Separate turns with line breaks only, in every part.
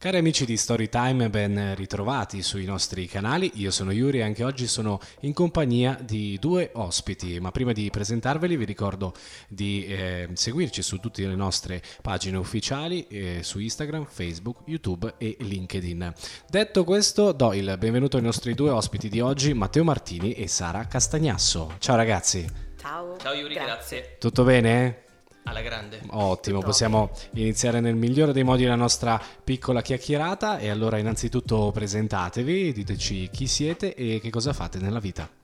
Cari amici di Storytime, ben ritrovati sui nostri canali. Io sono Yuri e anche oggi sono in compagnia di due ospiti. Ma prima di presentarveli vi ricordo di eh, seguirci su tutte le nostre pagine ufficiali eh, su Instagram, Facebook, YouTube e LinkedIn. Detto questo, do il benvenuto ai nostri due ospiti di oggi, Matteo Martini e Sara Castagnasso. Ciao ragazzi.
Ciao.
Ciao Yuri, grazie.
Tutto bene?
Alla grande.
Ottimo, possiamo iniziare nel migliore dei modi la nostra piccola chiacchierata e allora innanzitutto presentatevi, diteci chi siete e che cosa fate nella vita.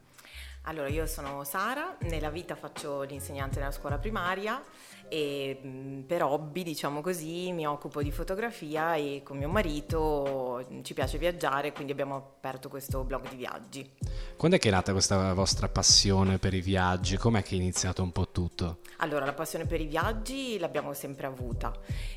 Allora, io sono Sara, nella vita faccio l'insegnante nella scuola primaria e mh, per hobby, diciamo così, mi occupo di fotografia e con mio marito ci piace viaggiare, quindi abbiamo aperto questo blog di viaggi.
Quando è che è nata questa vostra passione per i viaggi? Com'è che è iniziato un po' tutto?
Allora, la passione per i viaggi l'abbiamo sempre avuta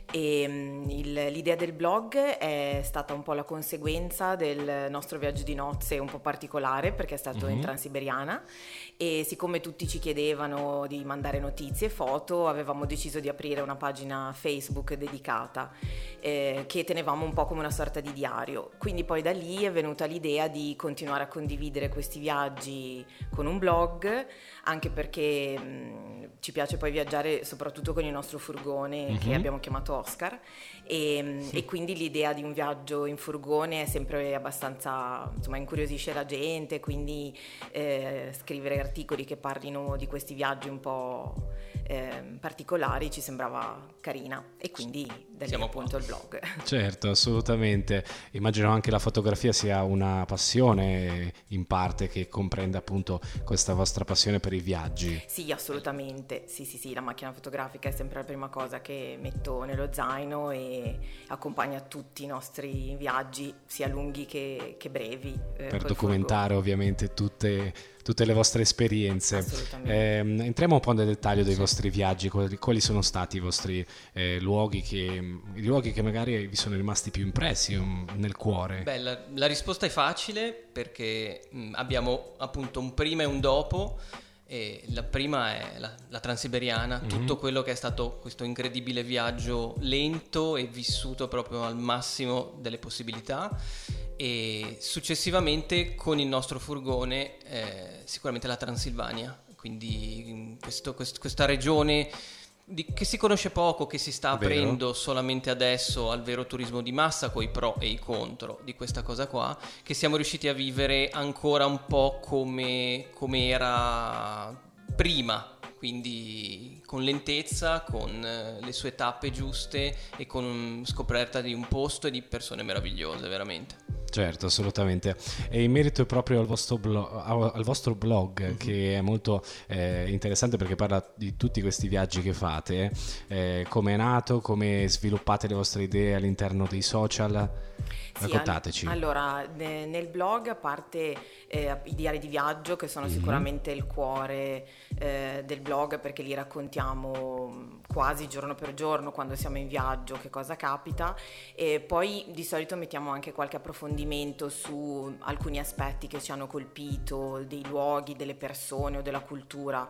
e mh, il- l'idea del blog è stata un po' la conseguenza del nostro viaggio di nozze un po' particolare perché è stato in Transiberiana e siccome tutti ci chiedevano di mandare notizie e foto avevamo deciso di aprire una pagina Facebook dedicata eh, che tenevamo un po' come una sorta di diario. Quindi poi da lì è venuta l'idea di continuare a condividere questi viaggi con un blog anche perché mh, ci piace poi viaggiare soprattutto con il nostro furgone che abbiamo chiamato Oscar. E, mh, e quindi l'idea di un viaggio in furgone è sempre abbastanza, insomma, incuriosisce la gente, quindi eh, scrivere articoli che parlino di questi viaggi un po' eh, particolari ci sembrava carina e quindi da lì
Siamo
appunto il blog.
Certo, assolutamente. Immagino anche la fotografia sia una passione in parte che comprende appunto questa vostra passione per i viaggi.
Sì, assolutamente. Sì, sì, sì, la macchina fotografica è sempre la prima cosa che metto nello zaino e accompagna tutti i nostri viaggi, sia lunghi che, che brevi. eh,
per documentare ovviamente tutte, tutte le vostre esperienze. Ehm, entriamo un po' nel dettaglio dei vostri viaggi, quali, quali sono stati i vostri eh, luoghi, che, i luoghi che magari vi sono rimasti più impressi um, nel cuore.
Beh, la, la risposta è facile perché mh, abbiamo appunto un prima e un dopo. E la prima è la, la Transiberiana, tutto quello che è stato questo incredibile viaggio lento e vissuto proprio al massimo delle possibilità. E successivamente con il nostro furgone, eh, sicuramente la Transilvania, quindi mh, questo- quest- questa regione di- che si conosce poco, che si sta
Vero.
aprendo solamente adesso al vero turismo di massa, con i pro e i contro di questa cosa qua, che siamo riusciti a vivere ancora un po' come, come era prima, quindi con lentezza, con eh, le sue tappe giuste e con mm, scoperta di un posto e di persone meravigliose, veramente.
Certo, assolutamente. E in merito proprio al vostro, blo- al vostro blog, che è molto eh, interessante perché parla di tutti questi viaggi che fate, eh, come è nato, come sviluppate le vostre idee all'interno dei social.
Sì,
Raccontateci.
al- allora, ne- nel blog, a parte eh, i diari di viaggio, che sono sicuramente il cuore eh, del blog, perché li raccontiamo quasi giorno per giorno quando siamo in viaggio, che cosa capita, e poi di solito mettiamo anche qualche approfondimento su alcuni aspetti che ci hanno colpito, dei luoghi, delle persone o della cultura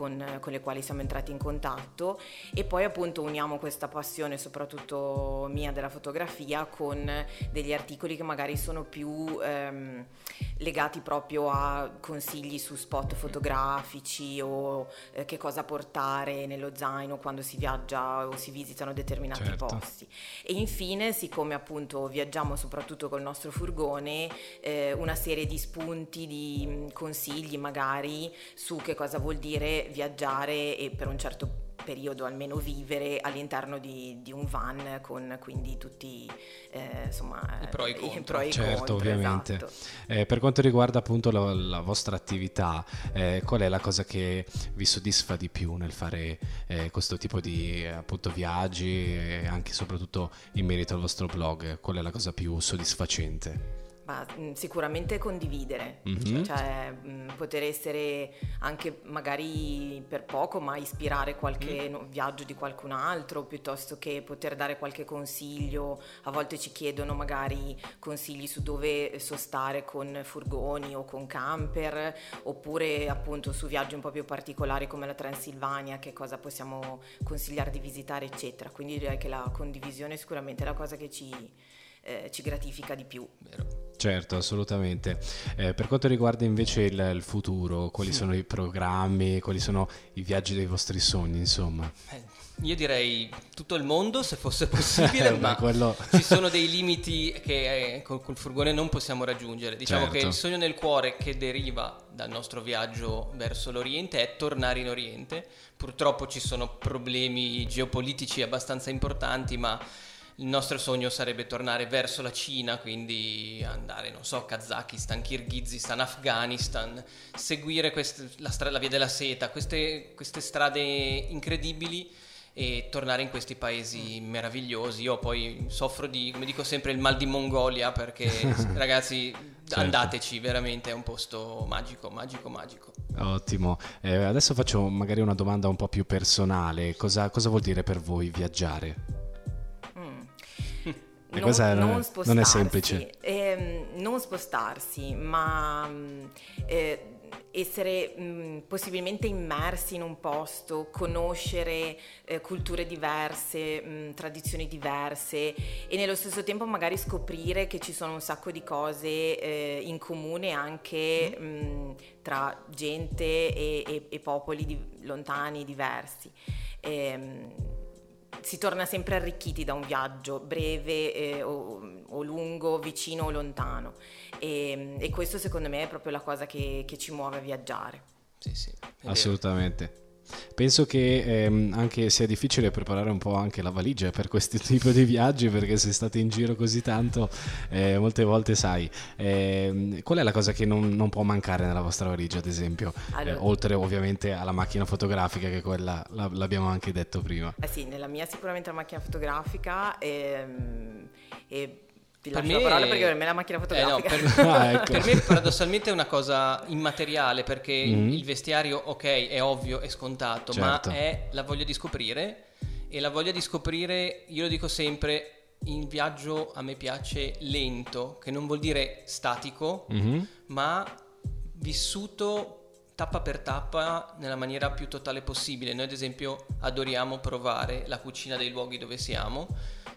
con, con, le quali siamo entrati in contatto e poi appunto uniamo questa passione soprattutto mia della fotografia con degli articoli che magari sono più ehm, legati proprio a consigli su spot fotografici o eh, che cosa portare nello zaino quando si viaggia o si visitano determinati certo. posti. E infine, siccome appunto viaggiamo soprattutto col nostro furgone, eh, una serie di spunti, di consigli magari su che cosa vuol dire viaggiare e per un certo periodo almeno vivere all'interno di, di un van con quindi tutti eh, insomma,
i pro e i contro,
i pro e
certo,
contro,
ovviamente.
Esatto.
Eh, per quanto riguarda appunto la, la vostra attività, eh, qual è la cosa che vi soddisfa di più nel fare eh, questo tipo di appunto viaggi e anche e soprattutto in merito al vostro blog? Qual è la cosa più soddisfacente?
Ma, mm, sicuramente condividere, mm-hmm. cioè mh, mm, poter essere anche magari per poco, ma ispirare qualche mm. no, viaggio di qualcun altro, piuttosto che poter dare qualche consiglio. A volte ci chiedono magari consigli su dove sostare con furgoni o con camper, oppure appunto su viaggi un po' più particolari come la Transilvania, che cosa possiamo consigliare di visitare, eccetera. Quindi direi che la condivisione è sicuramente la cosa che ci eh, ci gratifica di più.
Vero. Certo, assolutamente. Eh, per quanto riguarda invece il, il futuro, quali sì. sono i programmi, quali sono i viaggi dei vostri sogni, insomma?
Eh, io direi tutto il mondo se fosse possibile, ma quello... ci sono dei limiti che eh, col, col, furgone non possiamo raggiungere. Diciamo certo. che il sogno nel cuore che deriva dal nostro viaggio verso l'Oriente è tornare in Oriente. Purtroppo ci sono problemi geopolitici abbastanza importanti, ma il nostro sogno sarebbe tornare verso la Cina, quindi andare, non so, Kazakistan, Kirghizistan, Afghanistan, seguire queste, la, stra- la, via della seta, queste, queste strade incredibili e tornare in questi paesi meravigliosi. Io poi soffro di, come dico sempre, il mal di Mongolia perché ragazzi certo. andateci, veramente è un posto magico, magico, magico.
Ottimo, eh, adesso faccio magari una domanda un po' più personale, cosa, cosa vuol dire per voi viaggiare?
Non, cosa non, non, è semplice. Eh, non spostarsi, ma eh, essere mh, possibilmente immersi in un posto, conoscere eh, culture diverse, mh, tradizioni diverse e nello stesso tempo magari scoprire che ci sono un sacco di cose eh, in comune anche mh, tra gente e, e, e popoli di, lontani, diversi. E, si torna sempre arricchiti da un viaggio breve eh, o, o, lungo, vicino o lontano e, e, questo secondo me è proprio la cosa che, che ci muove a viaggiare.
Sì, sì,
assolutamente. Penso che ehm, anche sia difficile preparare un po' anche la valigia per questo tipo di viaggi perché se state in giro così tanto eh, molte volte sai eh, qual è la cosa che non, non, può mancare nella vostra valigia ad esempio allora. eh, oltre ovviamente alla macchina fotografica che quella la, l'abbiamo anche detto prima
eh sì nella mia sicuramente la macchina fotografica ehm, e, e ti per lascio me... la parola perché per me è la macchina fotografica.
Eh no, per... ah, ecco. per, me paradossalmente è una cosa immateriale perché mm-hmm. il vestiario, ok, è ovvio, è scontato, certo. ma è la voglia di scoprire e la voglia di scoprire, io lo dico sempre, in viaggio a me piace lento, che non vuol dire statico, mm-hmm. ma vissuto tappa per tappa nella maniera più totale possibile. Noi ad esempio adoriamo provare la cucina dei luoghi dove siamo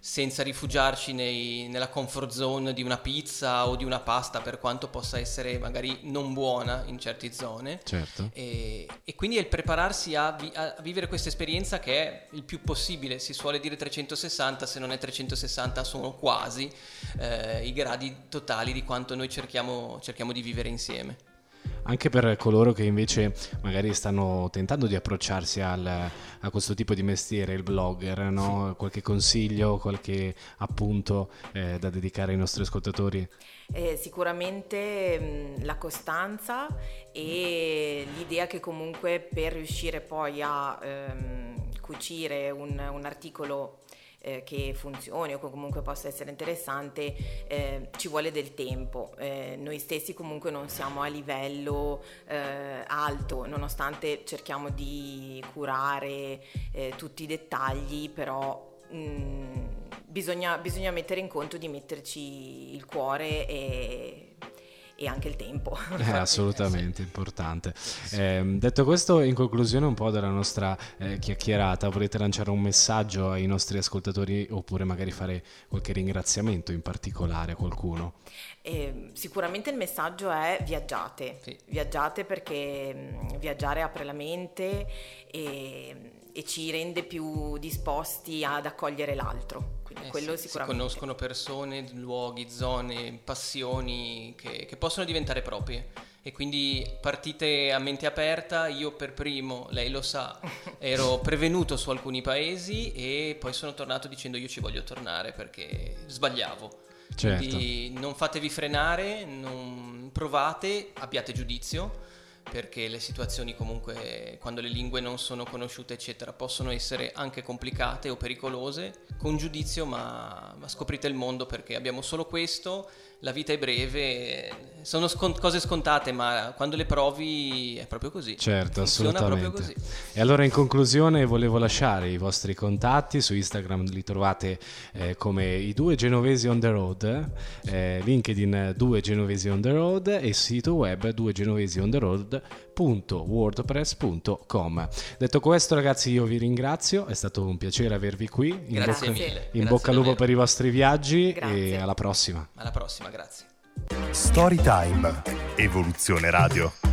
senza rifugiarci nei, nella comfort zone di una pizza o di una pasta per quanto possa essere magari non buona in certe zone.
Certo.
E, e quindi è il prepararsi a, vi, a, vivere questa esperienza che è il più possibile, si suole dire 360, se non è 360 sono quasi eh, i gradi totali di quanto noi cerchiamo, cerchiamo di vivere insieme
anche per coloro che invece magari stanno tentando di approcciarsi al, a questo tipo di mestiere, il blogger, no? qualche consiglio, qualche appunto eh, da dedicare ai nostri ascoltatori?
Eh, sicuramente mh, la costanza e l'idea che comunque per riuscire poi a ehm, cucire un, un articolo eh, che funzioni o che comunque possa essere interessante, eh, ci vuole del tempo. Eh, noi stessi comunque non siamo a livello eh, alto, nonostante cerchiamo di curare eh, tutti i dettagli, però mh, mm, bisogna, bisogna, mettere in conto di metterci il cuore e e anche il tempo.
Eh, assolutamente, importante. Eh, detto questo, in conclusione un po' della nostra eh, chiacchierata, volete lanciare un messaggio ai nostri ascoltatori oppure magari fare qualche ringraziamento in particolare a qualcuno?
Eh, sicuramente il messaggio è viaggiate,
Sì.
viaggiate perché mh, viaggiare apre la mente e, e ci rende più disposti ad accogliere l'altro. Quindi
Eh
quello
sì, si
sicuramente.
conoscono persone, luoghi, zone, passioni che, che possono diventare proprie. E quindi partite a mente aperta, io per primo, lei lo sa, ero prevenuto su alcuni paesi e poi sono tornato dicendo io ci voglio tornare perché sbagliavo.
Certo.
Quindi non fatevi frenare, non provate, abbiate giudizio perché le situazioni comunque quando le lingue non sono conosciute eccetera possono essere anche complicate o pericolose. Con giudizio ma, ma scoprite il mondo perché abbiamo solo questo la vita è breve sono scon- cose scontate ma quando le provi è proprio così.
Certo,
funziona
assolutamente.
così.
E allora in conclusione volevo lasciare i vostri contatti, su Instagram li trovate eh, come i due genovesi on the road, eh, LinkedIn due genovesi on the road e sito web due genovesi on the road.wordpress.com. Detto questo ragazzi io vi ringrazio, è stato un piacere avervi qui, in,
grazie
bocca,
mille
in
grazie
bocca al lupo per i vostri viaggi e
Grazie.
alla prossima.
alla prossima grazie
Storytime. Evoluzione Radio.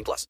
18 plus.